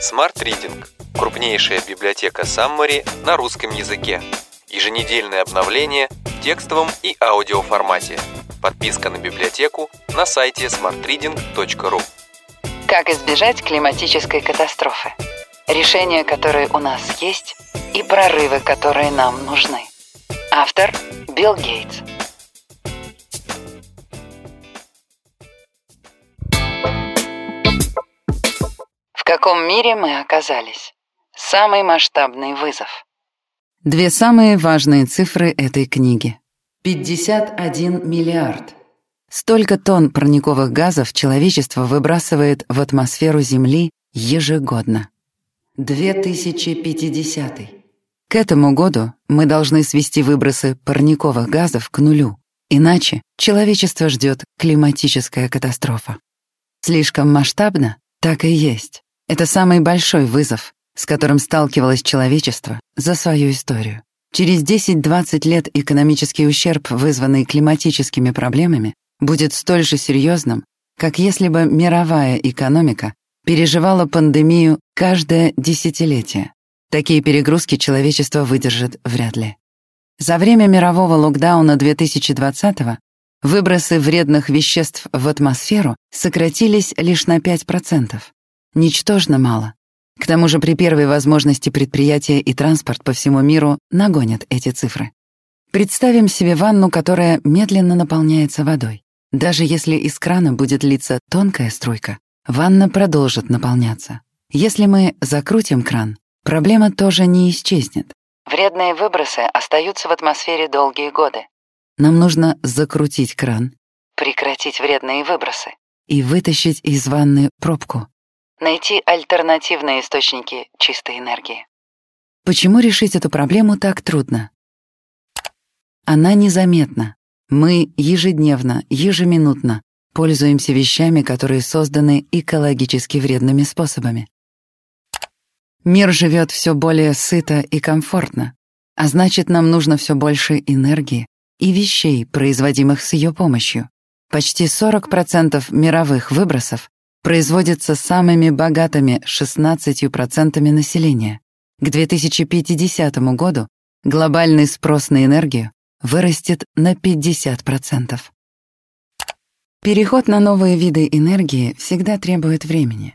Smart Reading – крупнейшая библиотека Summary на русском языке. Еженедельное обновление в текстовом и аудиоформате. Подписка на библиотеку на сайте smartreading.ru Как избежать климатической катастрофы? Решения, которые у нас есть, и прорывы, которые нам нужны. Автор Билл Гейтс. Каком мире мы оказались? Самый масштабный вызов. Две самые важные цифры этой книги. 51 миллиард. Столько тонн парниковых газов человечество выбрасывает в атмосферу Земли ежегодно. 2050. К этому году мы должны свести выбросы парниковых газов к нулю, иначе человечество ждет климатическая катастрофа. Слишком масштабно? Так и есть. Это самый большой вызов, с которым сталкивалось человечество за свою историю. Через 10-20 лет экономический ущерб, вызванный климатическими проблемами, будет столь же серьезным, как если бы мировая экономика переживала пандемию каждое десятилетие. Такие перегрузки человечество выдержит вряд ли. За время мирового локдауна 2020-го выбросы вредных веществ в атмосферу сократились лишь на 5%. Ничтожно мало. К тому же при первой возможности предприятия и транспорт по всему миру нагонят эти цифры. Представим себе ванну, которая медленно наполняется водой. Даже если из крана будет литься тонкая струйка, ванна продолжит наполняться. Если мы закрутим кран, проблема тоже не исчезнет. Вредные выбросы остаются в атмосфере долгие годы. Нам нужно закрутить кран Прекратить вредные выбросы. и вытащить из ванны пробку. Найти альтернативные источники чистой энергии. Почему решить эту проблему так трудно? Она незаметна. Мы ежедневно, ежеминутно пользуемся вещами, которые созданы экологически вредными способами. Мир живет все более сыто и комфортно, а значит, нам нужно все больше энергии и вещей, производимых с ее помощью. Почти 40% мировых выбросов производится самыми богатыми 16% населения. К 2050 году глобальный спрос на энергию вырастет на 50%. Переход на новые виды энергии всегда требует времени.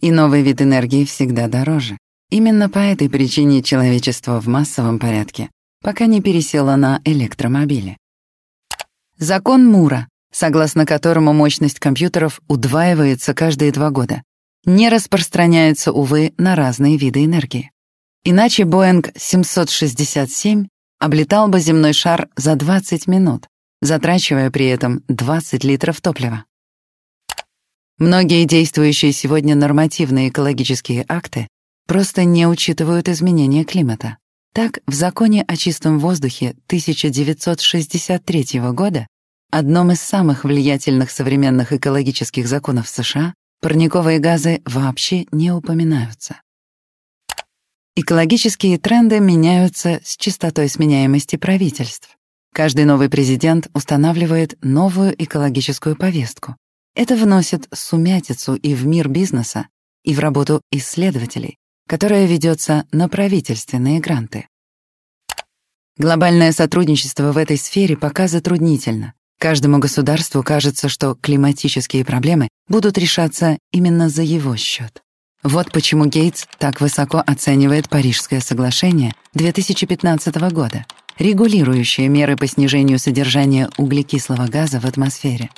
И новый вид энергии всегда дороже. Именно по этой причине человечество в массовом порядке пока не пересело на электромобили. Закон Мура, согласно которому мощность компьютеров удваивается каждые два года, не распространяется, увы, на разные виды энергии. Иначе Боинг 767 облетал бы земной шар за 20 минут, затрачивая при этом 20 литров топлива. Многие действующие сегодня нормативные экологические акты просто не учитывают изменения климата. Так, в законе о чистом воздухе 1963 года, одном из самых влиятельных современных экологических законов США, парниковые газы вообще не упоминаются. Экологические тренды меняются с частотой сменяемости правительств. Каждый новый президент устанавливает новую экологическую повестку. Это вносит сумятицу и в мир бизнеса, и в работу исследователей, которая ведется на правительственные гранты. Глобальное сотрудничество в этой сфере пока затруднительно. Каждому государству кажется, что климатические проблемы будут решаться именно за его счет. Вот почему Гейтс так высоко оценивает Парижское соглашение 2015 года, регулирующее меры по снижению содержания углекислого газа в атмосфере.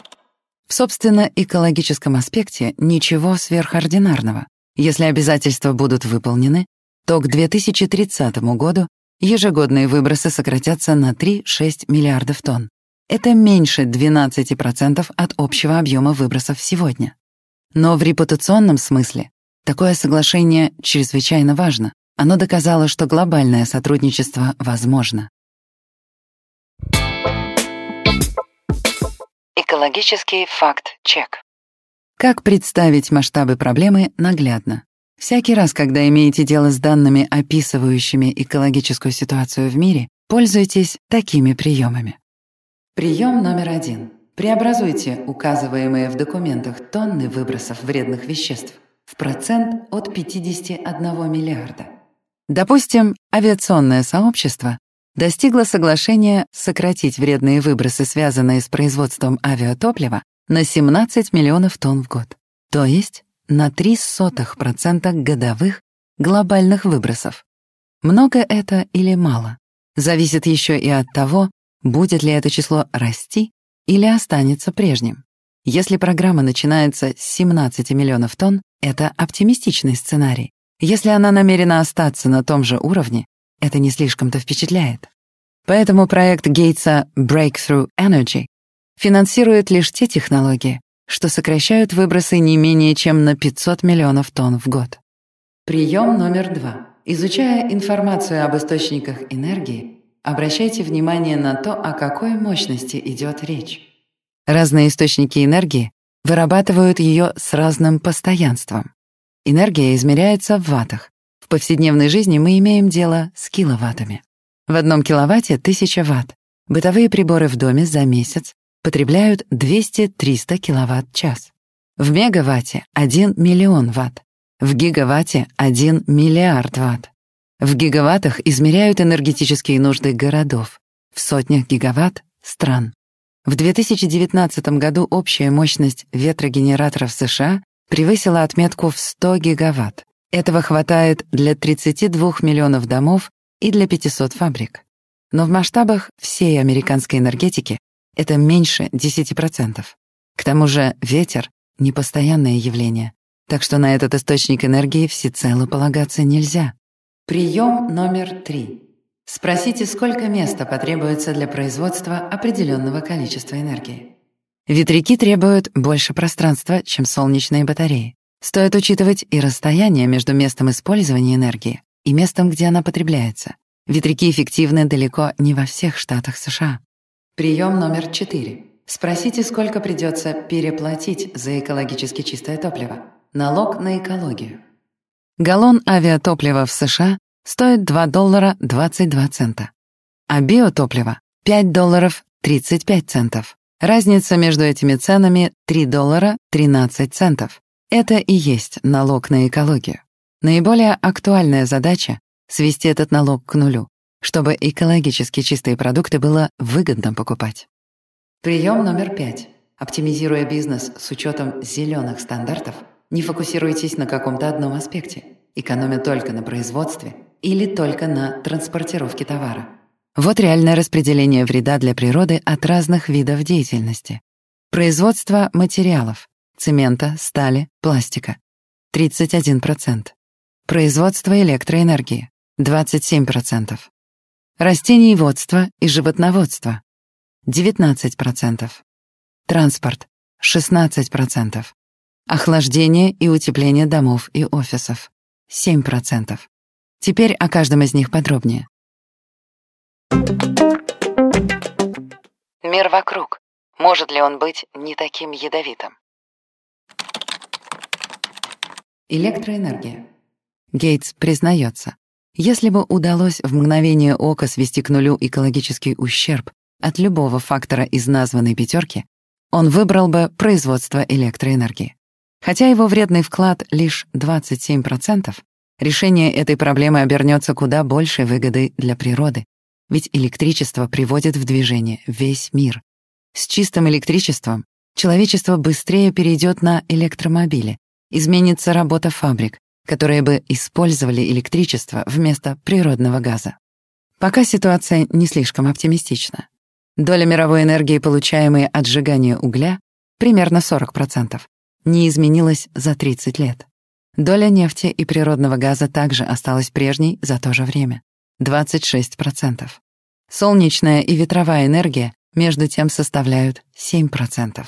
В собственно экологическом аспекте ничего сверхординарного. Если обязательства будут выполнены, то к 2030 году ежегодные выбросы сократятся на 3-6 миллиардов тонн. Это меньше 12% от общего объема выбросов сегодня. Но в репутационном смысле такое соглашение чрезвычайно важно. Оно доказало, что глобальное сотрудничество возможно. Экологический факт-чек. Как представить масштабы проблемы наглядно? Всякий раз, когда имеете дело с данными, описывающими экологическую ситуацию в мире, пользуйтесь такими приемами. Прием номер один. Преобразуйте указываемые в документах тонны выбросов вредных веществ в процент от 51 миллиарда. Допустим, авиационное сообщество достигло соглашения сократить вредные выбросы, связанные с производством авиатоплива, на 17 миллионов тонн в год, то есть на 0,03% годовых глобальных выбросов. Много это или мало? Зависит еще и от того, будет ли это число расти или останется прежним. Если программа начинается с 17 миллионов тонн, это оптимистичный сценарий. Если она намерена остаться на том же уровне, это не слишком-то впечатляет. Поэтому проект Гейтса Breakthrough Energy финансирует лишь те технологии, что сокращают выбросы не менее чем на 500 миллионов тонн в год. Прием номер два. Изучая информацию об источниках энергии, обращайте внимание на то, о какой мощности идет речь. Разные источники энергии вырабатывают ее с разным постоянством. Энергия измеряется в ваттах. В повседневной жизни мы имеем дело с киловаттами. В одном киловатте 1000 ватт. Бытовые приборы в доме за месяц потребляют 200-300 киловатт-час. В мегаватте — 1 миллион ватт. В гигаватте — 1 миллиард ватт. В гигаваттах измеряют энергетические нужды городов, в сотнях гигаватт — стран. В 2019 году общая мощность ветрогенераторов США превысила отметку в 100 гигаватт. Этого хватает для 32 миллионов домов и для 500 фабрик. Но в масштабах всей американской энергетики это меньше 10%. К тому же ветер — непостоянное явление, так что на этот источник энергии всецело полагаться нельзя. Прием номер три. Спросите, сколько места потребуется для производства определенного количества энергии. Ветряки требуют больше пространства, чем солнечные батареи. Стоит учитывать и расстояние между местом использования энергии и местом, где она потребляется. Ветряки эффективны далеко не во всех штатах США. Прием номер четыре. Спросите, сколько придется переплатить за экологически чистое топливо. Налог на экологию. Галлон авиатоплива в США стоит 2 доллара 22 цента, а биотопливо — 5 долларов 35 центов. Разница между этими ценами 3 доллара 13 центов. Это и есть налог на экологию. Наиболее актуальная задача — свести этот налог к нулю, чтобы экологически чистые продукты было выгодно покупать. Прием номер пять. Оптимизируя бизнес с учетом зеленых стандартов, не фокусируйтесь на каком-то одном аспекте, экономя только на производстве или только на транспортировке товара. Вот реальное распределение вреда для природы от разных видов деятельности. Производство материалов — цемента, стали, пластика — 31%. Производство электроэнергии — 27%. Растениеводство и животноводство — 19%. Транспорт — 16%. Охлаждение и утепление домов и офисов — 7%. Теперь о каждом из них подробнее. Мир вокруг. Может ли он быть не таким ядовитым? Электроэнергия. Гейтс признается, если бы удалось в мгновение ока свести к нулю экологический ущерб от любого фактора из названной пятерки, он выбрал бы производство электроэнергии. Хотя его вредный вклад лишь 27%, решение этой проблемы обернется куда большей выгодой для природы, ведь электричество приводит в движение весь мир. С чистым электричеством человечество быстрее перейдет на электромобили, изменится работа фабрик, которые бы использовали электричество вместо природного газа. Пока ситуация не слишком оптимистична. Доля мировой энергии, получаемой от сжигания угля, примерно 40%, не изменилась за 30 лет. Доля нефти и природного газа также осталась прежней за то же время — 26%. Солнечная и ветровая энергия, между тем, составляют 7%.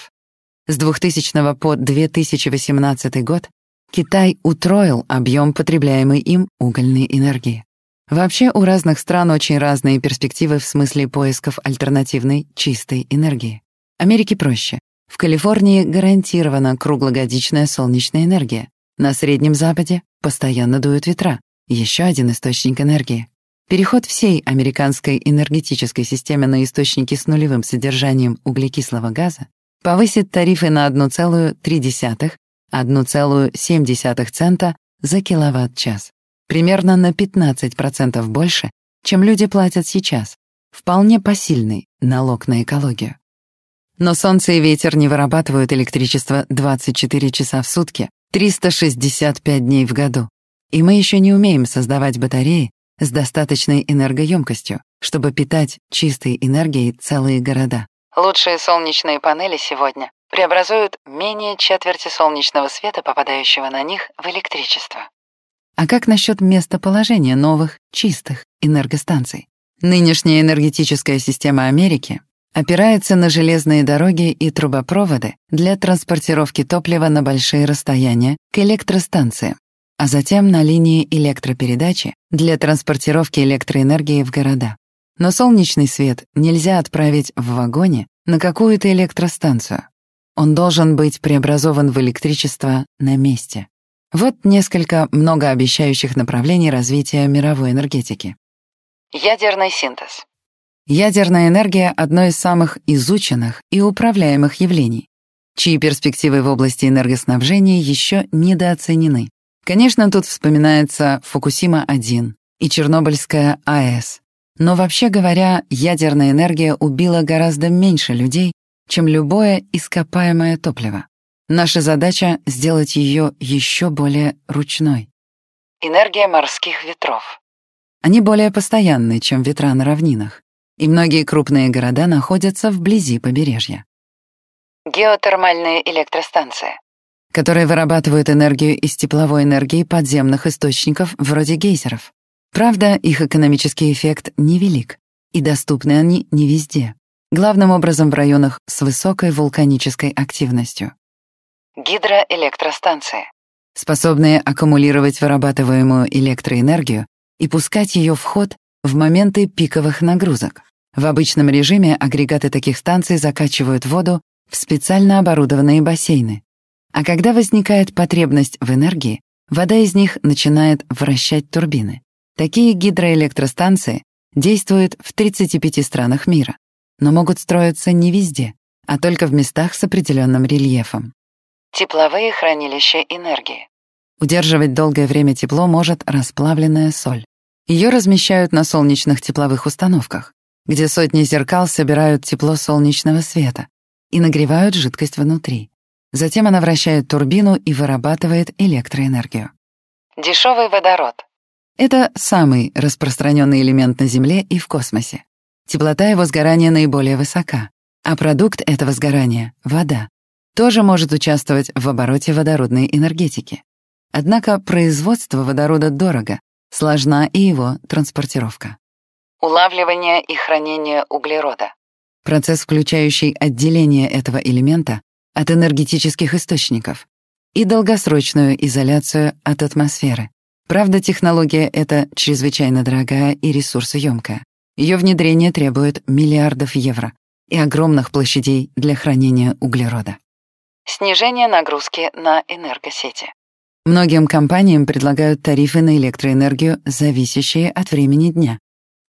С 2000 по 2018 год Китай утроил объем потребляемой им угольной энергии. Вообще у разных стран очень разные перспективы в смысле поисков альтернативной чистой энергии. Америке проще. В Калифорнии гарантирована круглогодичная солнечная энергия. На Среднем Западе постоянно дуют ветра. Еще один источник энергии. Переход всей американской энергетической системы на источники с нулевым содержанием углекислого газа повысит тарифы на 1,3 1,7 цента за киловатт-час. Примерно на 15% больше, чем люди платят сейчас. Вполне посильный налог на экологию. Но солнце и ветер не вырабатывают электричество 24 часа в сутки, 365 дней в году. И мы еще не умеем создавать батареи с достаточной энергоемкостью, чтобы питать чистой энергией целые города. Лучшие солнечные панели сегодня преобразуют менее четверти солнечного света, попадающего на них, в электричество. А как насчет местоположения новых, чистых энергостанций? Нынешняя энергетическая система Америки опирается на железные дороги и трубопроводы для транспортировки топлива на большие расстояния к электростанциям, а затем на линии электропередачи для транспортировки электроэнергии в города. Но солнечный свет нельзя отправить в вагоне на какую-то электростанцию. Он должен быть преобразован в электричество на месте. Вот несколько многообещающих направлений развития мировой энергетики. Ядерный синтез. Ядерная энергия — одно из самых изученных и управляемых явлений, чьи перспективы в области энергоснабжения еще недооценены. Конечно, тут вспоминается Фукусима-1 и Чернобыльская АЭС. Но вообще говоря, ядерная энергия убила гораздо меньше людей, чем любое ископаемое топливо. Наша задача — сделать ее еще более ручной. Энергия морских ветров. Они более постоянны, чем ветра на равнинах, и многие крупные города находятся вблизи побережья. Геотермальные электростанции которые вырабатывают энергию из тепловой энергии подземных источников вроде гейзеров. Правда, их экономический эффект невелик, и доступны они не везде, главным образом в районах с высокой вулканической активностью. Гидроэлектростанции. Способные аккумулировать вырабатываемую электроэнергию и пускать ее в ход в моменты пиковых нагрузок. В обычном режиме агрегаты таких станций закачивают воду в специально оборудованные бассейны, а когда возникает потребность в энергии, вода из них начинает вращать турбины. Такие гидроэлектростанции действуют в 35 странах мира, но могут строиться не везде, а только в местах с определенным рельефом. Тепловые хранилища энергии. Удерживать долгое время тепло может расплавленная соль. Ее размещают на солнечных тепловых установках, где сотни зеркал собирают тепло солнечного света и нагревают жидкость внутри. Затем она вращает турбину и вырабатывает электроэнергию. Дешевый водород. Это самый распространенный элемент на Земле и в космосе. Теплота его сгорания наиболее высока, а продукт этого сгорания — вода тоже может участвовать в обороте водородной энергетики. Однако производство водорода дорого, сложна и его транспортировка. Улавливание и хранение углерода. Процесс, включающий отделение этого элемента, от энергетических источников и долгосрочную изоляцию от атмосферы. Правда, технология эта чрезвычайно дорогая и ресурсоемкая. Ее внедрение требует миллиардов евро и огромных площадей для хранения углерода. Снижение нагрузки на энергосети. Многим компаниям предлагают тарифы на электроэнергию, зависящие от времени дня.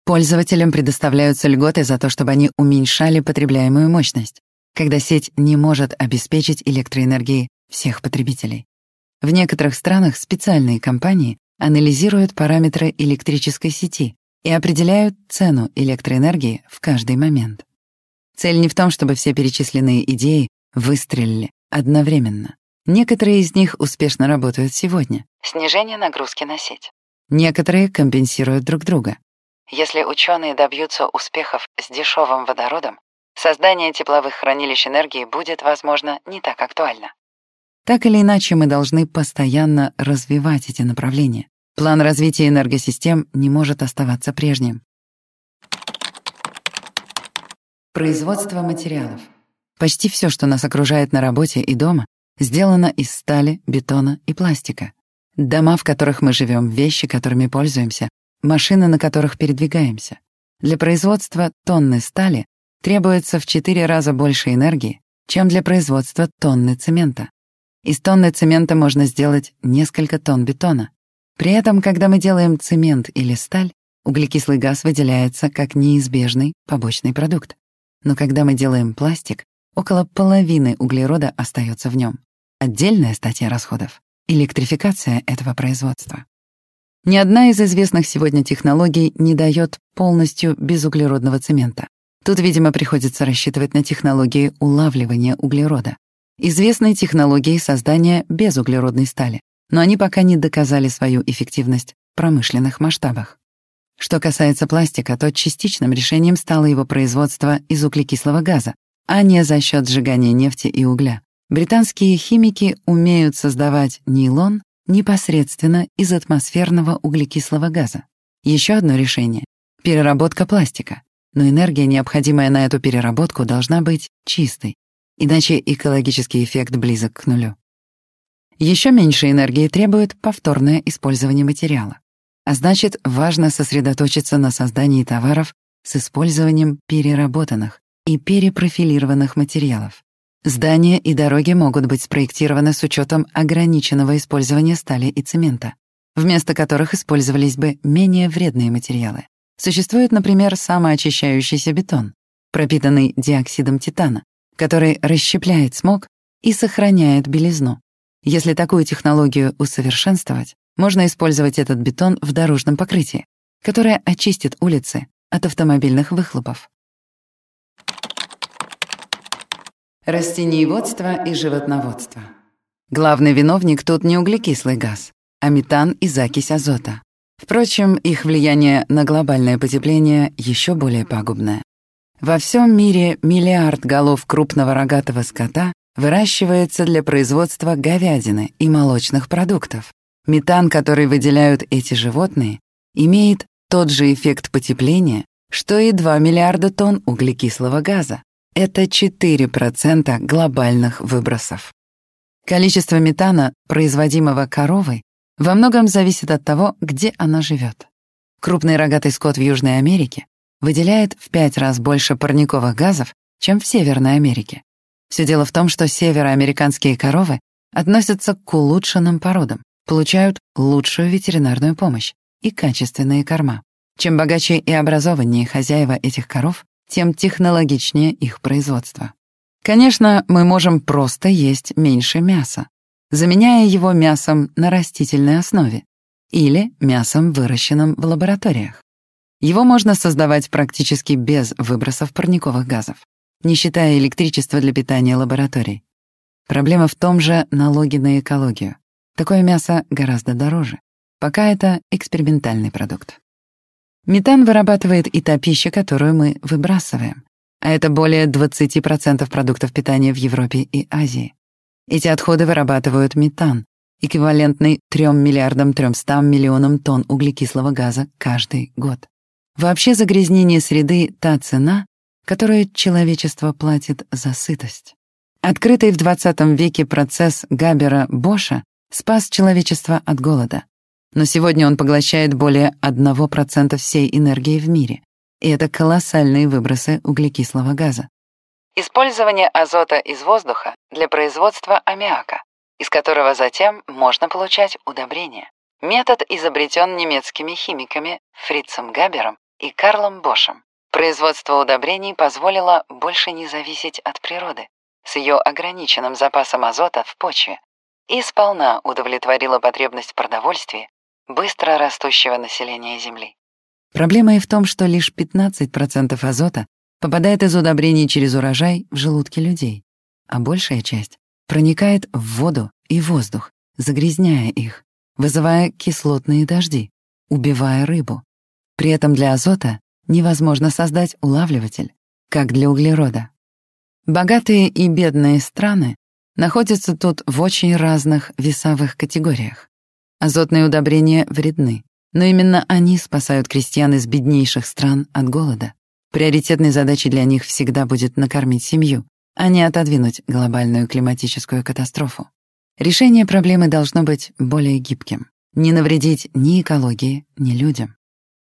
Пользователям предоставляются льготы за то, чтобы они уменьшали потребляемую мощность когда сеть не может обеспечить электроэнергией всех потребителей. В некоторых странах специальные компании анализируют параметры электрической сети и определяют цену электроэнергии в каждый момент. Цель не в том, чтобы все перечисленные идеи выстрелили одновременно. Некоторые из них успешно работают сегодня. Снижение нагрузки на сеть. Некоторые компенсируют друг друга. Если ученые добьются успехов с дешевым водородом, создание тепловых хранилищ энергии будет, возможно, не так актуально. Так или иначе, мы должны постоянно развивать эти направления. План развития энергосистем не может оставаться прежним. Производство материалов. Почти все, что нас окружает на работе и дома, сделано из стали, бетона и пластика. Дома, в которых мы живем, вещи, которыми пользуемся, машины, на которых передвигаемся. Для производства тонны стали требуется в 4 раза больше энергии, чем для производства тонны цемента. Из тонны цемента можно сделать несколько тонн бетона. При этом, когда мы делаем цемент или сталь, углекислый газ выделяется как неизбежный побочный продукт. Но когда мы делаем пластик, около половины углерода остается в нем. Отдельная статья расходов — электрификация этого производства. Ни одна из известных сегодня технологий не дает полностью безуглеродного цемента. Тут, видимо, приходится рассчитывать на технологии улавливания углерода. Известны технологии создания безуглеродной стали, но они пока не доказали свою эффективность в промышленных масштабах. Что касается пластика, то частичным решением стало его производство из углекислого газа, а не за счет сжигания нефти и угля. Британские химики умеют создавать нейлон непосредственно из атмосферного углекислого газа. Еще одно решение — переработка пластика. Но энергия, необходимая на эту переработку, должна быть чистой, иначе экологический эффект близок к нулю. Еще меньше энергии требует повторное использование материала. А значит, важно сосредоточиться на создании товаров с использованием переработанных и перепрофилированных материалов. Здания и дороги могут быть спроектированы с учетом ограниченного использования стали и цемента, вместо которых использовались бы менее вредные материалы. Существует, например, самоочищающийся бетон, пропитанный диоксидом титана, который расщепляет смог и сохраняет белизну. Если такую технологию усовершенствовать, можно использовать этот бетон в дорожном покрытии, которое очистит улицы от автомобильных выхлопов. Растениеводство и животноводство. Главный виновник тут не углекислый газ, а метан и закись азота. Впрочем, их влияние на глобальное потепление еще более пагубное. Во всем мире миллиард голов крупного рогатого скота выращивается для производства говядины и молочных продуктов. Метан, который выделяют эти животные, имеет тот же эффект потепления, что и 2 миллиарда тонн углекислого газа. Это 4% глобальных выбросов. Количество метана, производимого коровой, во многом зависит от того, где она живет. Крупный рогатый скот в Южной Америке выделяет в пять раз больше парниковых газов, чем в Северной Америке. Все дело в том, что североамериканские коровы относятся к улучшенным породам, получают лучшую ветеринарную помощь и качественные корма. Чем богаче и образованнее хозяева этих коров, тем технологичнее их производство. Конечно, мы можем просто есть меньше мяса, заменяя его мясом на растительной основе или мясом, выращенным в лабораториях. Его можно создавать практически без выбросов парниковых газов, не считая электричества для питания лабораторий. Проблема в том же налоге на экологию. Такое мясо гораздо дороже. Пока это экспериментальный продукт. Метан вырабатывает и та пища, которую мы выбрасываем. А это более 20% продуктов питания в Европе и Азии. Эти отходы вырабатывают метан, эквивалентный 3 миллиардам 300 миллионам тонн углекислого газа каждый год. Вообще загрязнение среды — та цена, которую человечество платит за сытость. Открытый в 20 веке процесс Габера-Боша спас человечество от голода но сегодня он поглощает более 1% всей энергии в мире, и это колоссальные выбросы углекислого газа. Использование азота из воздуха для производства аммиака, из которого затем можно получать удобрения. Метод изобретен немецкими химиками Фрицем Габером и Карлом Бошем. Производство удобрений позволило больше не зависеть от природы с ее ограниченным запасом азота в почве и сполна удовлетворило потребность в продовольствии быстро растущего населения Земли. Проблема и в том, что лишь 15% азота попадает из удобрений через урожай в желудки людей, а большая часть проникает в воду и воздух, загрязняя их, вызывая кислотные дожди, убивая рыбу. При этом для азота невозможно создать улавливатель, как для углерода. Богатые и бедные страны находятся тут в очень разных весовых категориях. Азотные удобрения вредны, но именно они спасают крестьян из беднейших стран от голода. Приоритетной задачей для них всегда будет накормить семью, а не отодвинуть глобальную климатическую катастрофу. Решение проблемы должно быть более гибким, не навредить ни экологии, ни людям.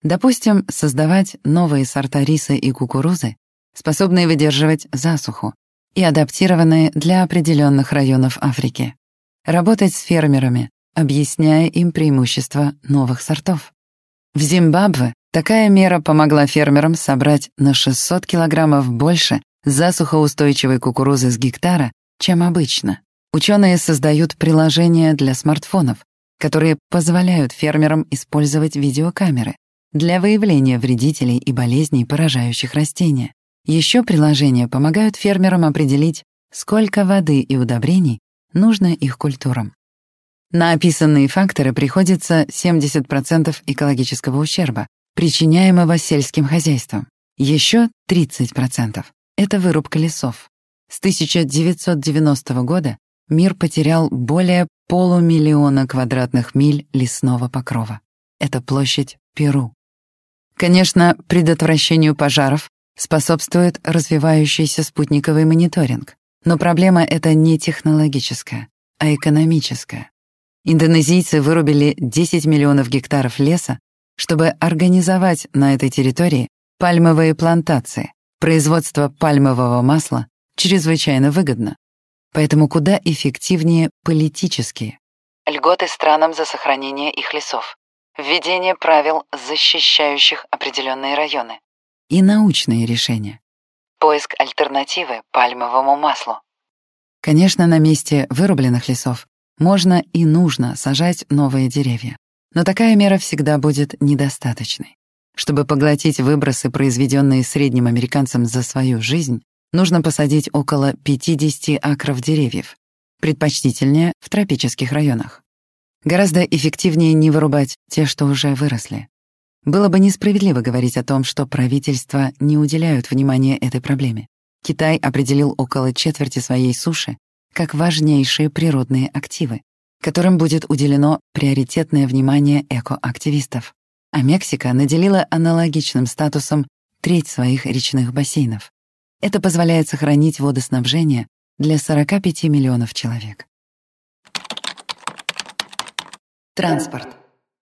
Допустим, создавать новые сорта риса и кукурузы, способные выдерживать засуху и адаптированные для определенных районов Африки. Работать с фермерами, объясняя им преимущества новых сортов. В Зимбабве такая мера помогла фермерам собрать на 600 килограммов больше засухоустойчивой кукурузы с гектара, чем обычно. Ученые создают приложения для смартфонов, которые позволяют фермерам использовать видеокамеры для выявления вредителей и болезней, поражающих растения. Еще приложения помогают фермерам определить, сколько воды и удобрений нужно их культурам. На описанные факторы приходится 70% экологического ущерба, причиняемого сельским хозяйством. Еще 30% — это вырубка лесов. С 1990 года мир потерял более полумиллиона квадратных миль лесного покрова. Это площадь Перу. Конечно, предотвращению пожаров способствует развивающийся спутниковый мониторинг, но проблема эта не технологическая, а экономическая. Индонезийцы вырубили 10 миллионов гектаров леса, чтобы организовать на этой территории пальмовые плантации. Производство пальмового масла чрезвычайно выгодно. Поэтому куда эффективнее политические. Льготы странам за сохранение их лесов. Введение правил, защищающих определенные районы. И научные решения. Поиск альтернативы пальмовому маслу. Конечно, на месте вырубленных лесов можно и нужно сажать новые деревья. Но такая мера всегда будет недостаточной. Чтобы поглотить выбросы, произведенные средним американцем за свою жизнь, нужно посадить около 50 акров деревьев, предпочтительнее в тропических районах. Гораздо эффективнее не вырубать те, что уже выросли. Было бы несправедливо говорить о том, что правительства не уделяют внимания этой проблеме. Китай определил около четверти своей суши как важнейшие природные активы, которым будет уделено приоритетное внимание экоактивистов. А Мексика наделила аналогичным статусом треть своих речных бассейнов. Это позволяет сохранить водоснабжение для 45 миллионов человек. Транспорт.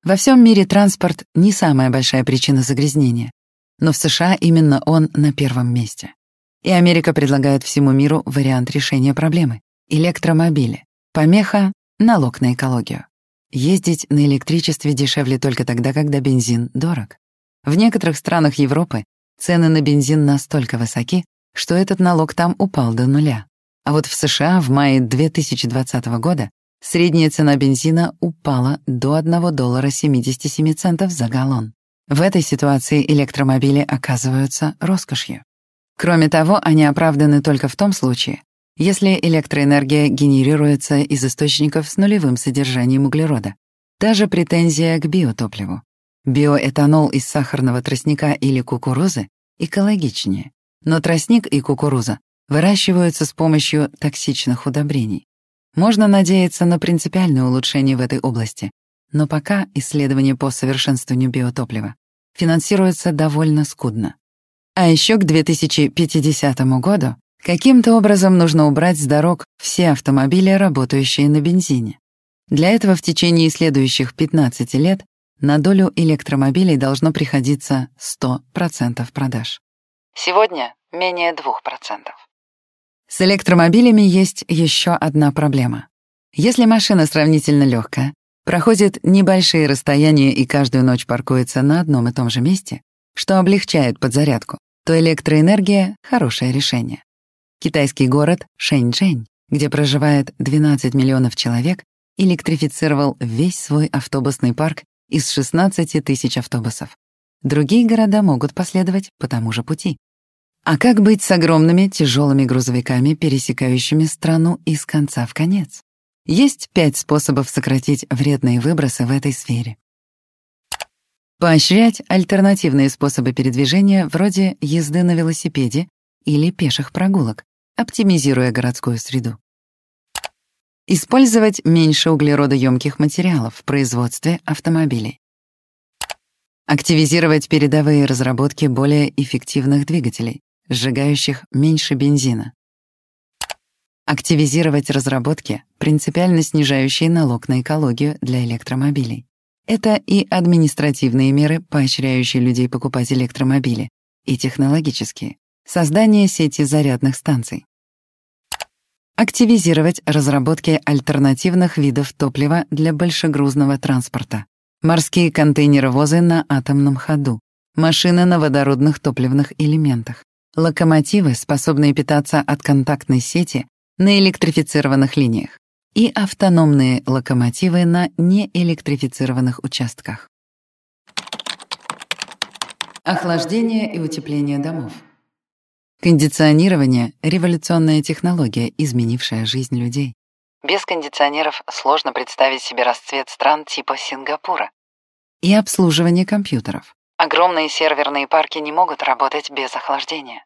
Во всем мире транспорт — не самая большая причина загрязнения, но в США именно он на первом месте. И Америка предлагает всему миру вариант решения проблемы — электромобили. Помеха — налог на экологию. Ездить на электричестве дешевле только тогда, когда бензин дорог. В некоторых странах Европы цены на бензин настолько высоки, что этот налог там упал до нуля. А вот в США в мае 2020 года средняя цена бензина упала до 1 доллара 77 центов за галлон. В этой ситуации электромобили оказываются роскошью. Кроме того, они оправданы только в том случае, если электроэнергия генерируется из источников с нулевым содержанием углерода. Та же претензия к биотопливу. Биоэтанол из сахарного тростника или кукурузы экологичнее, но тростник и кукуруза выращиваются с помощью токсичных удобрений. Можно надеяться на принципиальное улучшение в этой области, но пока исследования по совершенствованию биотоплива финансируются довольно скудно. А еще к 2050 году каким-то образом нужно убрать с дорог все автомобили, работающие на бензине. Для этого в течение следующих 15 лет на долю электромобилей должно приходиться 100% продаж. Сегодня менее 2%. С электромобилями есть еще одна проблема. Если машина сравнительно легкая, проходит небольшие расстояния и каждую ночь паркуется на одном и том же месте, что облегчает подзарядку, то электроэнергия — хорошее решение. Китайский город Шэньчжэнь, где проживает 12 миллионов человек, электрифицировал весь свой автобусный парк из 16 тысяч автобусов. Другие города могут последовать по тому же пути. А как быть с огромными тяжелыми грузовиками, пересекающими страну из конца в конец? Есть пять способов сократить вредные выбросы в этой сфере. Поощрять альтернативные способы передвижения вроде езды на велосипеде или пеших прогулок, оптимизируя городскую среду. Использовать меньше углеродоемких материалов в производстве автомобилей. Активизировать передовые разработки более эффективных двигателей, сжигающих меньше бензина. Активизировать разработки, принципиально снижающие налог на экологию для электромобилей. Это и административные меры, поощряющие людей покупать электромобили, и технологические. Создание сети зарядных станций. Активизировать разработки альтернативных видов топлива для большегрузного транспорта. Морские контейнеровозы на атомном ходу. Машины на водородных топливных элементах. Локомотивы, способные питаться от контактной сети, на электрифицированных линиях и автономные локомотивы на неэлектрифицированных участках. Охлаждение и утепление домов. Кондиционирование — революционная технология, изменившая жизнь людей. Без кондиционеров сложно представить себе расцвет стран типа Сингапура. И обслуживание компьютеров. Огромные серверные парки не могут работать без охлаждения.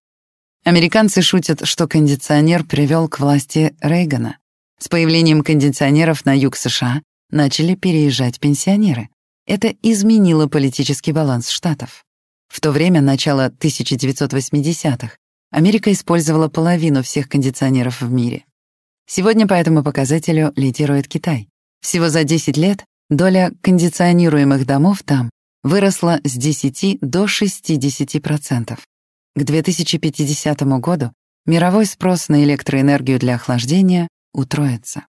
Американцы шутят, что кондиционер привел к власти Рейгана. С появлением кондиционеров на юг США начали переезжать пенсионеры. Это изменило политический баланс штатов. В то время, начало 1980-х, Америка использовала половину всех кондиционеров в мире. Сегодня по этому показателю лидирует Китай. Всего за 10 лет доля кондиционируемых домов там выросла с 10 до 60%. К 2050 году мировой спрос на электроэнергию для охлаждения утроится.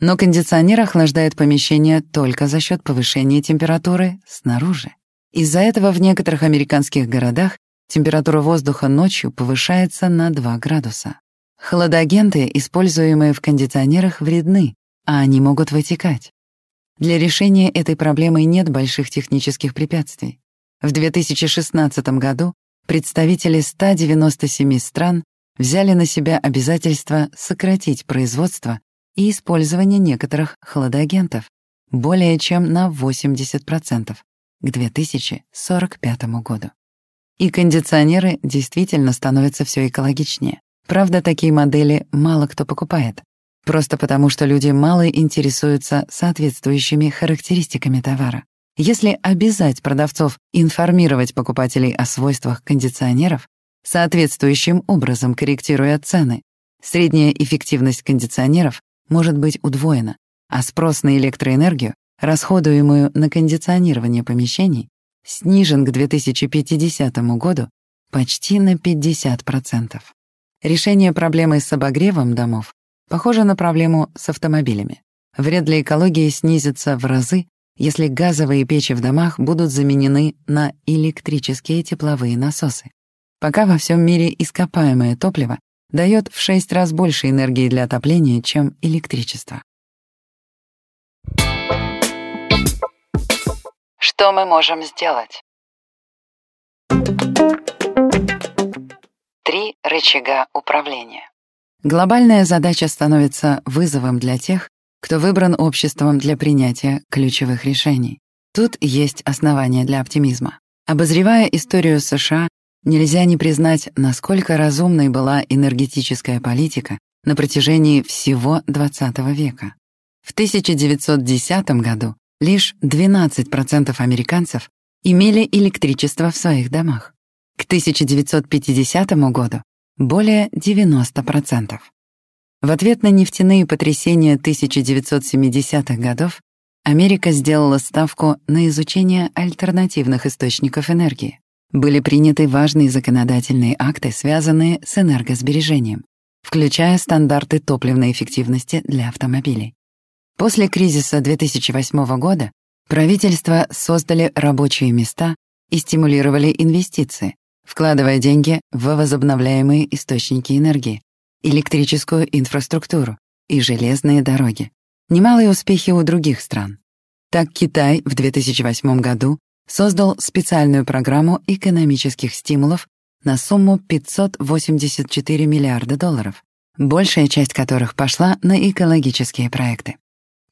Но кондиционер охлаждает помещение только за счет повышения температуры снаружи. Из-за этого в некоторых американских городах температура воздуха ночью повышается на 2 градуса. Холодоагенты, используемые в кондиционерах, вредны, а они могут вытекать. Для решения этой проблемы нет больших технических препятствий. В 2016 году представители 197 стран взяли на себя обязательство сократить производство и использование некоторых холодоагентов более чем на 80% к 2045 году. И кондиционеры действительно становятся все экологичнее. Правда, такие модели мало кто покупает. Просто потому, что люди мало интересуются соответствующими характеристиками товара. Если обязать продавцов информировать покупателей о свойствах кондиционеров, соответствующим образом корректируя цены, средняя эффективность кондиционеров может быть удвоена, а спрос на электроэнергию, расходуемую на кондиционирование помещений, снижен к 2050 году почти на 50%. Решение проблемы с обогревом домов похоже на проблему с автомобилями. Вред для экологии снизится в разы, если газовые печи в домах будут заменены на электрические тепловые насосы. Пока во всем мире ископаемое топливо дает в 6 раз больше энергии для отопления, чем электричество. Что мы можем сделать? Три рычага управления. Глобальная задача становится вызовом для тех, кто выбран обществом для принятия ключевых решений. Тут есть основания для оптимизма. Обозревая историю США, нельзя не признать, насколько разумной была энергетическая политика на протяжении всего XX века. В 1910 году лишь 12% американцев имели электричество в своих домах. К 1950 году более 90%. В ответ на нефтяные потрясения 1970-х годов Америка сделала ставку на изучение альтернативных источников энергии. Были приняты важные законодательные акты, связанные с энергосбережением, включая стандарты топливной эффективности для автомобилей. После кризиса 2008 года правительства создали рабочие места и стимулировали инвестиции, вкладывая деньги в возобновляемые источники энергии, электрическую инфраструктуру и железные дороги. Немалые успехи у других стран. Так Китай в 2008 году создал специальную программу экономических стимулов на сумму 584 миллиарда долларов, большая часть которых пошла на экологические проекты.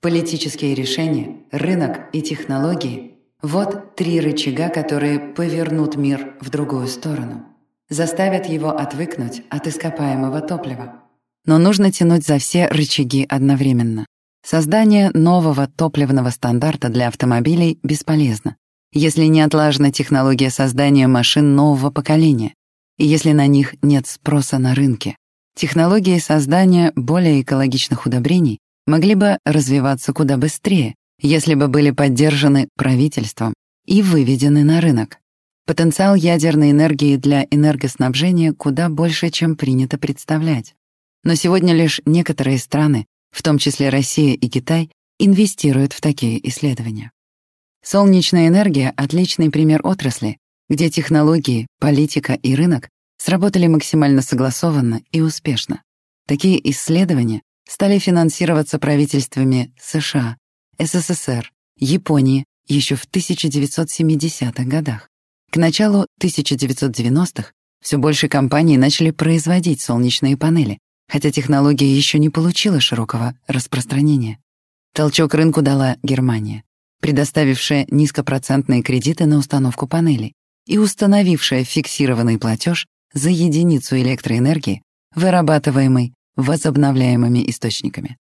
Политические решения, рынок и технологии — вот три рычага, которые повернут мир в другую сторону заставят его отвыкнуть от ископаемого топлива. Но нужно тянуть за все рычаги одновременно. Создание нового топливного стандарта для автомобилей бесполезно, если не отлажена технология создания машин нового поколения, и если на них нет спроса на рынке. Технологии создания более экологичных удобрений могли бы развиваться куда быстрее, если бы были поддержаны правительством и выведены на рынок. Потенциал ядерной энергии для энергоснабжения куда больше, чем принято представлять. Но сегодня лишь некоторые страны, в том числе Россия и Китай, инвестируют в такие исследования. Солнечная энергия — отличный пример отрасли, где технологии, политика и рынок сработали максимально согласованно и успешно. Такие исследования стали финансироваться правительствами США, СССР, Японии еще в 1970-х годах. К началу 1990-х все больше компаний начали производить солнечные панели, хотя технология еще не получила широкого распространения. Толчок рынку дала Германия, предоставившая низкопроцентные кредиты на установку панелей и установившая фиксированный платеж за единицу электроэнергии, вырабатываемой возобновляемыми источниками.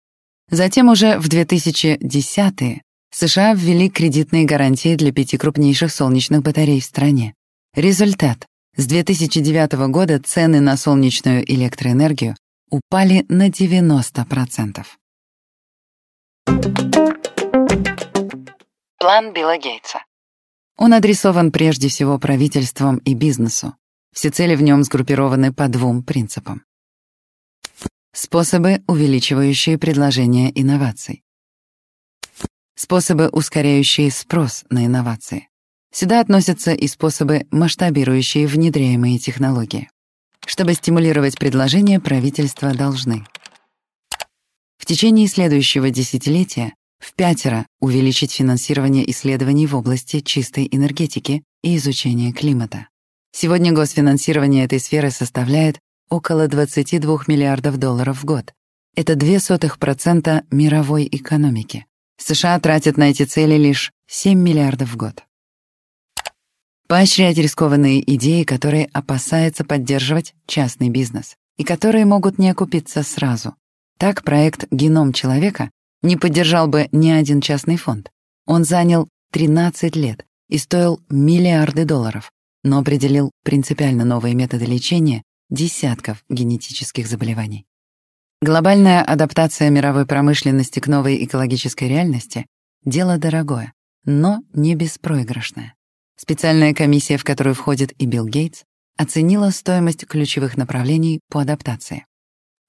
Затем уже в 2010-е США ввели кредитные гарантии для пяти крупнейших солнечных батарей в стране. Результат. С 2009 года цены на солнечную электроэнергию упали на 90%. План Билла Гейтса. Он адресован прежде всего правительствам и бизнесу. Все цели в нем сгруппированы по двум принципам. Способы, увеличивающие предложение инноваций. Способы, ускоряющие спрос на инновации. Сюда относятся и способы, масштабирующие внедряемые технологии. Чтобы стимулировать предложение, правительства должны в течение следующего десятилетия в пятеро увеличить финансирование исследований в области чистой энергетики и изучения климата. Сегодня госфинансирование этой сферы составляет около 22 миллиардов долларов в год. Это 0,02% мировой экономики. США тратят на эти цели лишь 7 миллиардов в год. Поощрять рискованные идеи, которые опасается поддерживать частный бизнес и которые могут не окупиться сразу. Так проект «Геном человека» не поддержал бы ни один частный фонд. Он занял 13 лет и стоил миллиарды долларов, но определил принципиально новые методы лечения десятков генетических заболеваний. Глобальная адаптация мировой промышленности к новой экологической реальности — дело дорогое, но не беспроигрышное. Специальная комиссия, в которую входит и Билл Гейтс, оценила стоимость ключевых направлений по адаптации.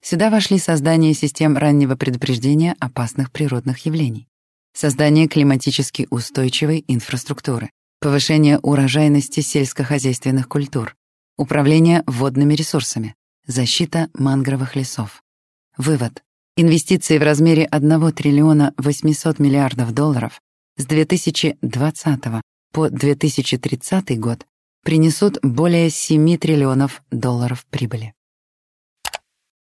Сюда вошли создание систем раннего предупреждения опасных природных явлений, создание климатически устойчивой инфраструктуры, повышение урожайности сельскохозяйственных культур, управление водными ресурсами, защита мангровых лесов. Вывод. Инвестиции в размере 1 триллиона 800 миллиардов долларов с 2020 по 2030 год принесут более 7 триллионов долларов прибыли.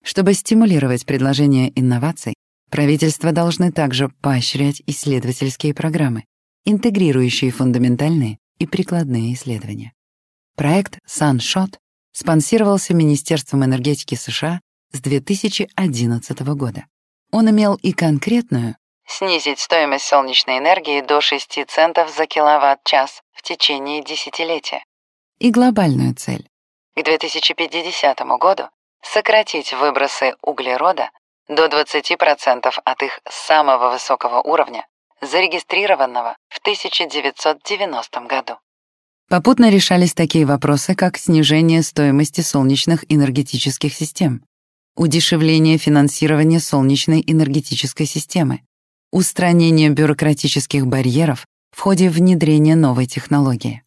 Чтобы стимулировать предложение инноваций, правительства должны также поощрять исследовательские программы, интегрирующие фундаментальные и прикладные исследования. Проект SunShot спонсировался Министерством энергетики США с 2011 года. Он имел и конкретную снизить стоимость солнечной энергии до 6 центов за киловатт-час в течение десятилетия. И глобальную цель. К 2050 году сократить выбросы углерода до 20% от их самого высокого уровня, зарегистрированного в 1990 году. Попутно решались такие вопросы, как снижение стоимости солнечных энергетических систем, удешевление финансирования солнечной энергетической системы, устранение бюрократических барьеров в ходе внедрения новой технологии.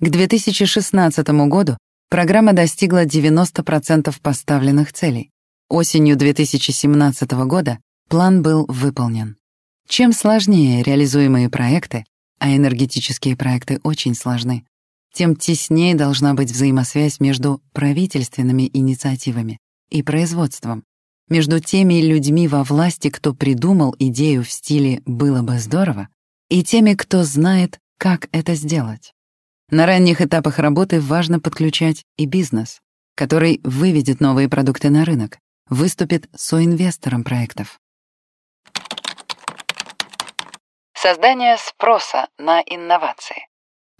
К 2016 году программа достигла 90% поставленных целей. Осенью 2017 года план был выполнен. Чем сложнее реализуемые проекты, а энергетические проекты очень сложны, тем теснее должна быть взаимосвязь между правительственными инициативами и производством, между теми людьми во власти, кто придумал идею в стиле «было бы здорово», и теми, кто знает, как это сделать. На ранних этапах работы важно подключать и бизнес, который выведет новые продукты на рынок, выступит соинвестором проектов. Создание спроса на инновации.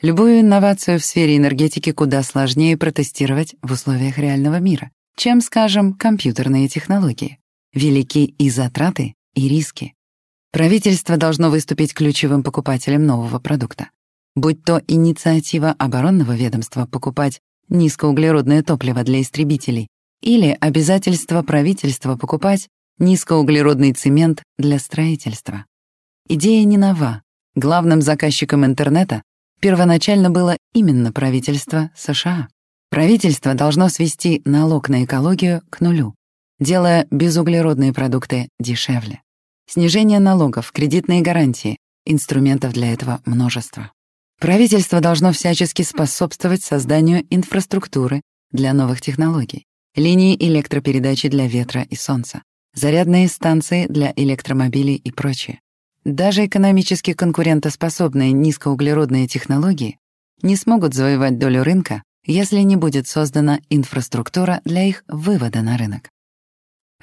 Любую инновацию в сфере энергетики куда сложнее протестировать в условиях реального мира, чем, скажем, компьютерные технологии. Велики и затраты, и риски. Правительство должно выступить ключевым покупателем нового продукта. Будь то инициатива оборонного ведомства покупать низкоуглеродное топливо для истребителей или обязательство правительства покупать низкоуглеродный цемент для строительства. Идея не нова. Главным заказчиком интернета первоначально было именно правительство США. Правительство должно свести налог на экологию к нулю. делая безуглеродные продукты дешевле. Снижение налогов, кредитные гарантии, инструментов для этого множество. Правительство должно всячески способствовать созданию инфраструктуры для новых технологий, линии электропередачи для ветра и солнца, зарядные станции для электромобилей и прочее. Даже экономически конкурентоспособные низкоуглеродные технологии не смогут завоевать долю рынка, если не будет создана инфраструктура для их вывода на рынок.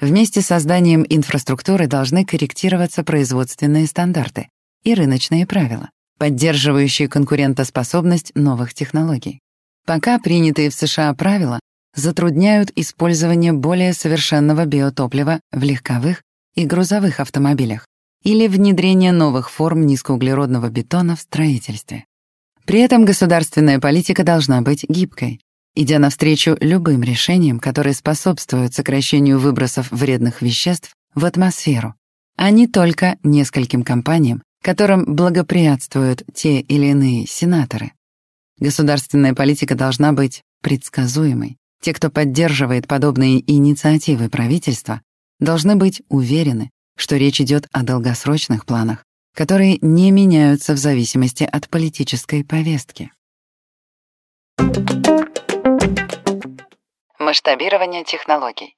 Вместе с созданием инфраструктуры должны корректироваться производственные стандарты и рыночные правила, поддерживающие конкурентоспособность новых технологий. Пока принятые в США правила затрудняют использование более совершенного биотоплива в легковых и грузовых автомобилях или внедрение новых форм низкоуглеродного бетона в строительстве. При этом государственная политика должна быть гибкой, идя навстречу любым решениям, которые способствуют сокращению выбросов вредных веществ в атмосферу, а не только нескольким компаниям, которым благоприятствуют те или иные сенаторы. Государственная политика должна быть предсказуемой. Те, кто поддерживает подобные инициативы правительства, должны быть уверены, что речь идет о долгосрочных планах, которые не меняются в зависимости от политической повестки. Масштабирование технологий.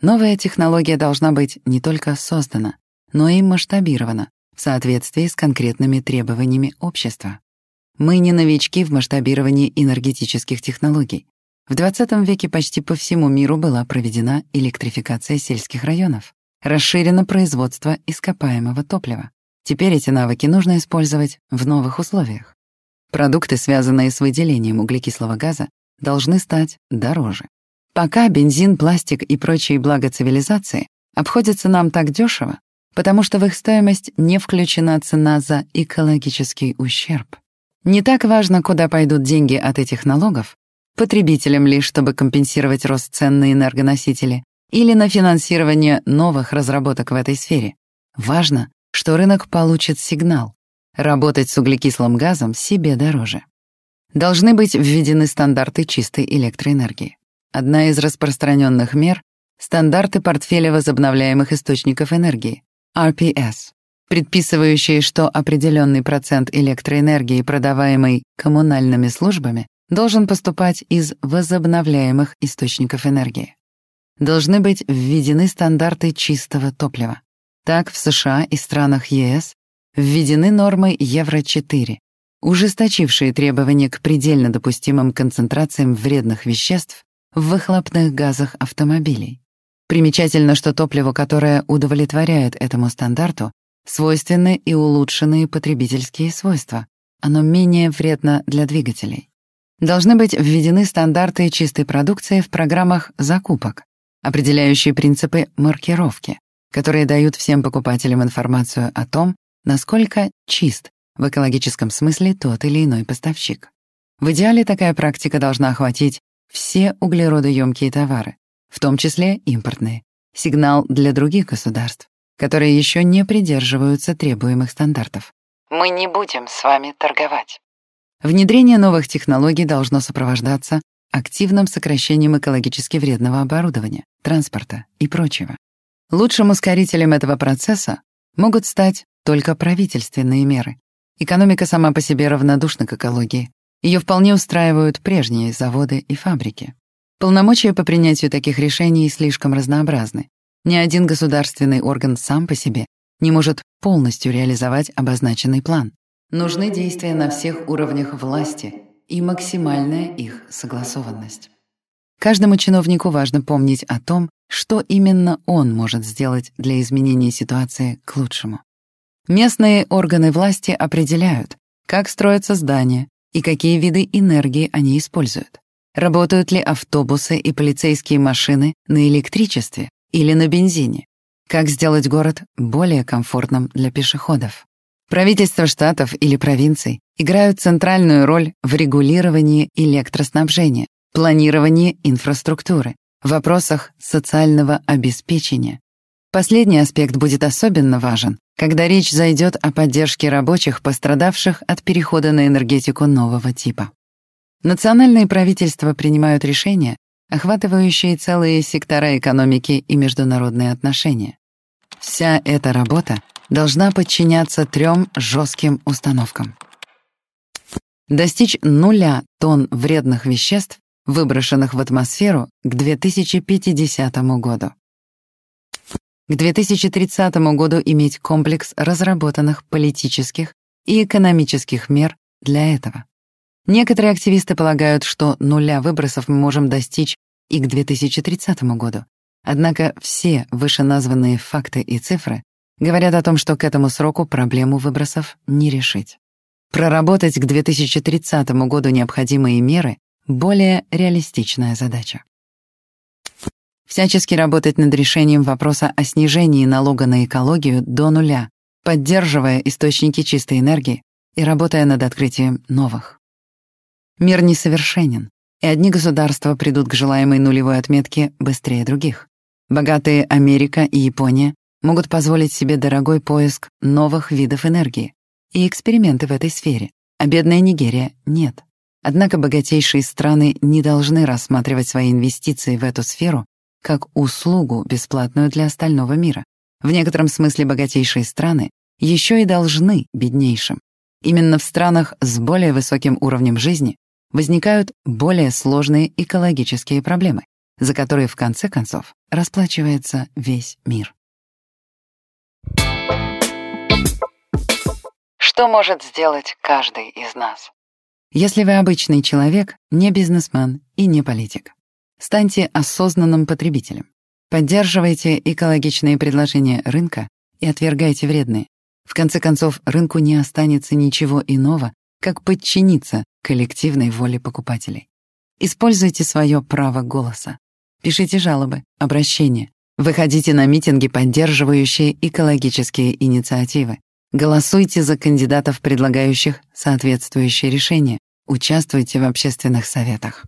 Новая технология должна быть не только создана, но и масштабирована в соответствии с конкретными требованиями общества. Мы не новички в масштабировании энергетических технологий. В 20 веке почти по всему миру была проведена электрификация сельских районов, расширено производство ископаемого топлива. Теперь эти навыки нужно использовать в новых условиях. Продукты, связанные с выделением углекислого газа, должны стать дороже. Пока бензин, пластик и прочие блага цивилизации обходятся нам так дешево, потому что в их стоимость не включена цена за экологический ущерб. Не так важно, куда пойдут деньги от этих налогов, потребителям лишь, чтобы компенсировать рост цен на энергоносители или на финансирование новых разработок в этой сфере. Важно, что рынок получит сигнал. Работать с углекислым газом себе дороже. Должны быть введены стандарты чистой электроэнергии. Одна из распространенных мер — стандарты портфеля возобновляемых источников энергии, RPS, предписывающие, что определенный процент электроэнергии, продаваемой коммунальными службами, должен поступать из возобновляемых источников энергии. Должны быть введены стандарты чистого топлива. Так, в США и странах ЕС введены нормы Евро-4, ужесточившие требования к предельно допустимым концентрациям вредных веществ в выхлопных газах автомобилей. Примечательно, что топливо, которое удовлетворяет этому стандарту, свойственны и улучшенные потребительские свойства. Оно менее вредно для двигателей. Должны быть введены стандарты чистой продукции в программах закупок, определяющие принципы маркировки, которые дают всем покупателям информацию о том, насколько чист в экологическом смысле тот или иной поставщик. В идеале такая практика должна охватить все углеродоемкие товары, в том числе импортные, сигнал для других государств, которые еще не придерживаются требуемых стандартов. Мы не будем с вами торговать. Внедрение новых технологий должно сопровождаться активным сокращением экологически вредного оборудования, транспорта и прочего. Лучшим ускорителем этого процесса могут стать только правительственные меры. Экономика сама по себе равнодушна к экологии. Ее вполне устраивают прежние заводы и фабрики. Полномочия по принятию таких решений слишком разнообразны. Ни один государственный орган сам по себе не может полностью реализовать обозначенный план. Нужны действия на всех уровнях власти и максимальная их согласованность. Каждому чиновнику важно помнить о том, что именно он может сделать для изменения ситуации к лучшему. Местные органы власти определяют, как строятся здания и какие виды энергии они используют. Работают ли автобусы и полицейские машины на электричестве или на бензине? Как сделать город более комфортным для пешеходов? Правительства штатов или провинций играют центральную роль в регулировании электроснабжения, планировании инфраструктуры, вопросах социального обеспечения. Последний аспект будет особенно важен, когда речь зайдет о поддержке рабочих, пострадавших от перехода на энергетику нового типа. Национальные правительства принимают решения, охватывающие целые сектора экономики и международные отношения. Вся эта работа должна подчиняться трем жестким установкам. Достичь нуля тонн вредных веществ, выброшенных в атмосферу к 2050 году. К 2030 году иметь комплекс разработанных политических и экономических мер для этого. Некоторые активисты полагают, что нуля выбросов мы можем достичь и к 2030 году. Однако все вышеназванные факты и цифры говорят о том, что к этому сроку проблему выбросов не решить. Проработать к 2030 году необходимые меры — более реалистичная задача. Всячески работать над решением вопроса о снижении налога на экологию до нуля, поддерживая источники чистой энергии и работая над открытием новых. Мир несовершенен, и одни государства придут к желаемой нулевой отметке быстрее других. Богатые Америка и Япония могут позволить себе дорогой поиск новых видов энергии и эксперименты в этой сфере, а бедная Нигерия — нет. Однако богатейшие страны не должны рассматривать свои инвестиции в эту сферу как услугу, бесплатную для остального мира. В некотором смысле богатейшие страны еще и должны беднейшим. Именно в странах с более высоким уровнем жизни возникают более сложные экологические проблемы, за которые в конце концов расплачивается весь мир. Что может сделать каждый из нас? Если вы обычный человек, не бизнесмен и не политик, станьте осознанным потребителем. Поддерживайте экологичные предложения рынка и отвергайте вредные. В конце концов, рынку не останется ничего иного, как подчиниться коллективной воле покупателей. Используйте свое право голоса. Пишите жалобы, обращения. Выходите на митинги, поддерживающие экологические инициативы. Голосуйте за кандидатов, предлагающих соответствующие решения. Участвуйте в общественных советах.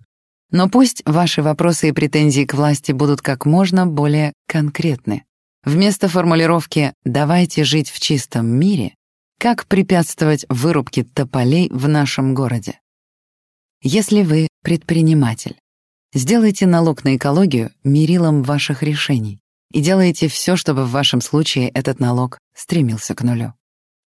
Но пусть ваши вопросы и претензии к власти будут как можно более конкретны. Вместо формулировки «давайте жить в чистом мире» как препятствовать вырубке тополей в нашем городе. Если вы предприниматель, сделайте налог на экологию мерилом ваших решений и делайте все, чтобы в вашем случае этот налог стремился к нулю.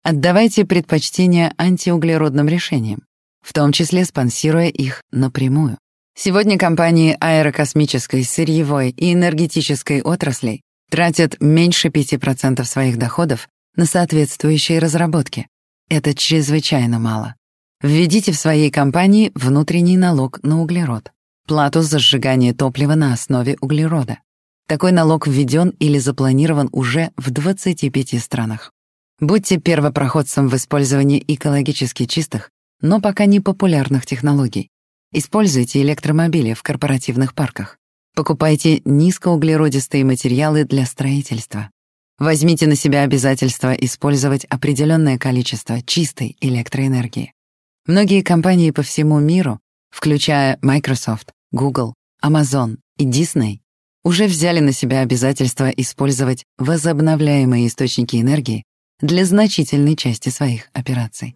Отдавайте предпочтение антиуглеродным решениям, в том числе спонсируя их напрямую. Сегодня компании аэрокосмической, сырьевой и энергетической отраслей тратят меньше 5% своих доходов на соответствующие разработки. Это чрезвычайно мало. Введите в своей компании внутренний налог на углерод, плату за сжигание топлива на основе углерода. Такой налог введен или запланирован уже в 25 странах. Будьте первопроходцем в использовании экологически чистых, но пока не популярных технологий. Используйте электромобили в корпоративных парках. Покупайте низкоуглеродистые материалы для строительства. Возьмите на себя обязательство использовать определенное количество чистой электроэнергии. Многие компании по всему миру, включая Microsoft, Google, Amazon и Disney, уже взяли на себя обязательство использовать возобновляемые источники энергии для значительной части своих операций.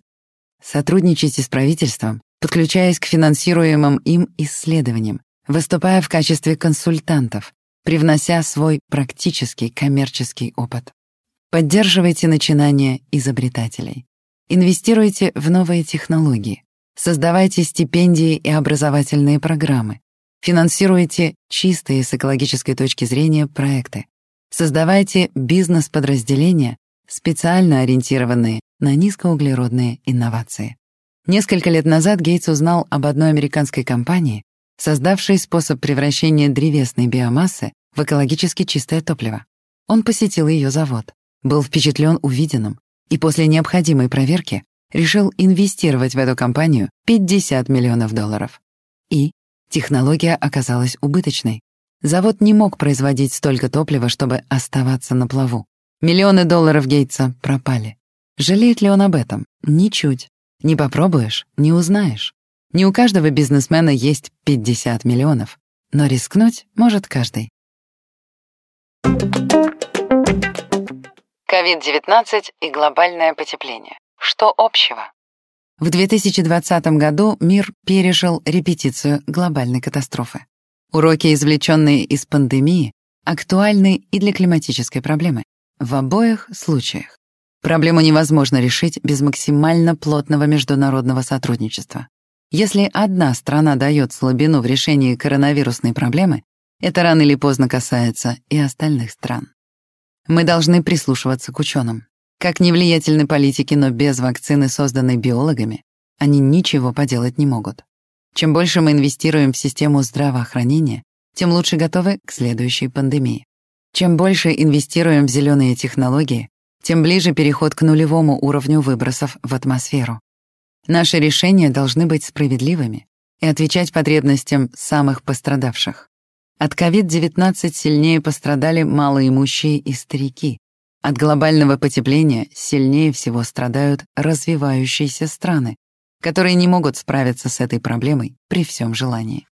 Сотрудничайте с правительством, подключаясь к финансируемым им исследованиям, выступая в качестве консультантов, привнося свой практический коммерческий опыт. Поддерживайте начинания изобретателей. Инвестируйте в новые технологии. Создавайте стипендии и образовательные программы. Финансируйте чистые с экологической точки зрения проекты. Создавайте бизнес-подразделения, специально ориентированные на низкоуглеродные инновации. Несколько лет назад Гейтс узнал об одной американской компании, создавшей способ превращения древесной биомассы в экологически чистое топливо. Он посетил ее завод, был впечатлен увиденным и после необходимой проверки решил инвестировать в эту компанию 50 миллионов долларов. И технология оказалась убыточной. Завод не мог производить столько топлива, чтобы оставаться на плаву. Миллионы долларов Гейтса пропали. Жалеет ли он об этом? Ничуть. Не попробуешь — не узнаешь. Не у каждого бизнесмена есть 50 миллионов, но рискнуть может каждый. COVID-19 и глобальное потепление. Что общего? В 2020 году мир пережил репетицию глобальной катастрофы. Уроки, извлеченные из пандемии, актуальны и для климатической проблемы. В обоих случаях. Проблему невозможно решить без максимально плотного международного сотрудничества. Если одна страна дает слабину в решении коронавирусной проблемы, это рано или поздно касается и остальных стран. Мы должны прислушиваться к ученым. Как не влиятельны политики, но без вакцины, созданной биологами, они ничего поделать не могут. Чем больше мы инвестируем в систему здравоохранения, тем лучше готовы к следующей пандемии. Чем больше инвестируем в зеленые технологии, тем ближе переход к нулевому уровню выбросов в атмосферу. Наши решения должны быть справедливыми и отвечать потребностям самых пострадавших. От COVID-19 сильнее пострадали малоимущие и старики. От глобального потепления сильнее всего страдают развивающиеся страны, которые не могут справиться с этой проблемой при всем желании.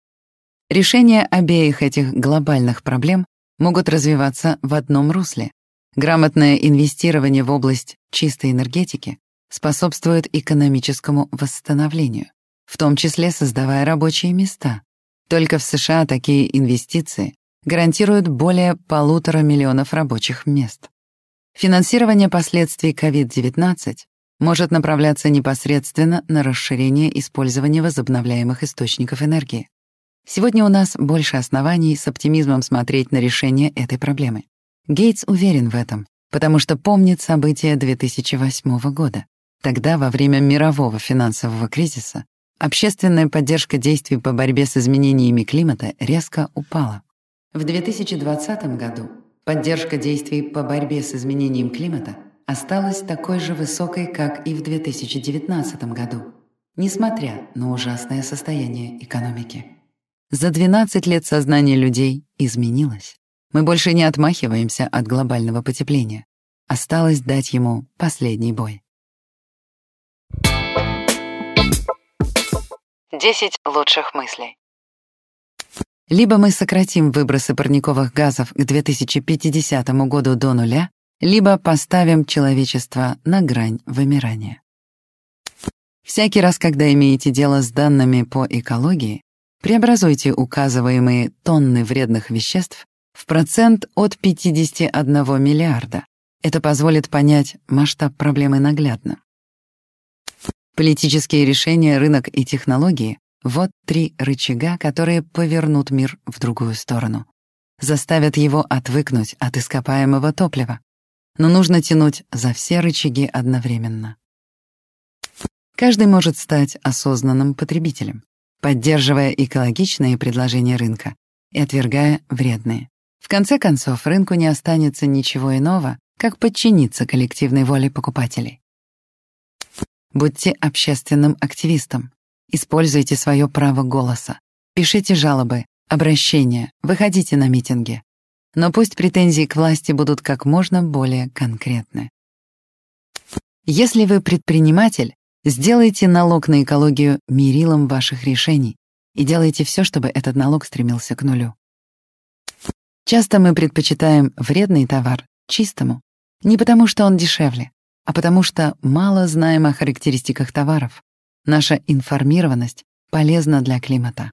Решения обеих этих глобальных проблем могут развиваться в одном русле. Грамотное инвестирование в область чистой энергетики способствует экономическому восстановлению, в том числе создавая рабочие места. Только в США такие инвестиции гарантируют более полутора миллионов рабочих мест. Финансирование последствий COVID-19 может направляться непосредственно на расширение использования возобновляемых источников энергии. Сегодня у нас больше оснований с оптимизмом смотреть на решение этой проблемы. Гейтс уверен в этом, потому что помнит события 2008 года. Тогда, во время мирового финансового кризиса, общественная поддержка действий по борьбе с изменениями климата резко упала. В 2020 году поддержка действий по борьбе с изменением климата осталась такой же высокой, как и в 2019 году, несмотря на ужасное состояние экономики. За 12 лет сознание людей изменилось. Мы больше не отмахиваемся от глобального потепления. Осталось дать ему последний бой. 10 лучших мыслей. Либо мы сократим выбросы парниковых газов к 2050 году до нуля, либо поставим человечество на грань вымирания. Всякий раз, когда имеете дело с данными по экологии, преобразуйте указываемые тонны вредных веществ в процент от 51 миллиарда. Это позволит понять масштаб проблемы наглядно. Политические решения, рынок и технологии — вот три рычага, которые повернут мир в другую сторону. Заставят его отвыкнуть от ископаемого топлива, но нужно тянуть за все рычаги одновременно. Каждый может стать осознанным потребителем, поддерживая экологичные предложения рынка и отвергая вредные. В конце концов, рынку не останется ничего иного, как подчиниться коллективной воле покупателей. Будьте общественным активистом. Используйте свое право голоса. Пишите жалобы, обращения, выходите на митинги но пусть претензии к власти будут как можно более конкретны. Если вы предприниматель, сделайте налог на экологию мерилом ваших решений и делайте все, чтобы этот налог стремился к нулю. Часто мы предпочитаем вредный товар чистому, не потому что он дешевле, а потому что мало знаем о характеристиках товаров. Наша информированность полезна для климата.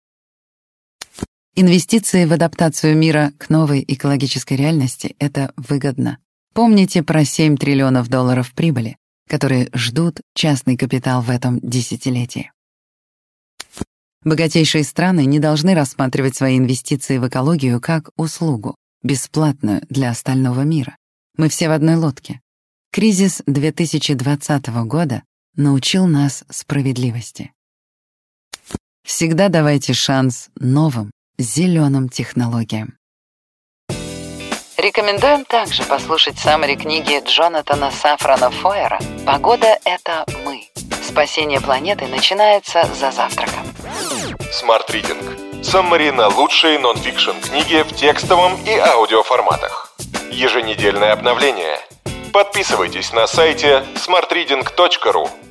Инвестиции в адаптацию мира к новой экологической реальности — это выгодно. Помните про 7 триллионов долларов прибыли, которые ждут частный капитал в этом десятилетии. Богатейшие страны не должны рассматривать свои инвестиции в экологию как услугу, бесплатную для остального мира. Мы все в одной лодке. Кризис 2020 года научил нас справедливости. Всегда давайте шанс новым, зеленым технологиям. Рекомендуем также послушать саммари книги Джонатана Сафрана Фойера «Погода — это мы». Спасение планеты начинается за завтраком. Smart Reading. Саммари на лучшие нонфикшн книги в текстовом и аудиоформатах. Еженедельное обновление. Подписывайтесь на сайте smartreading.ru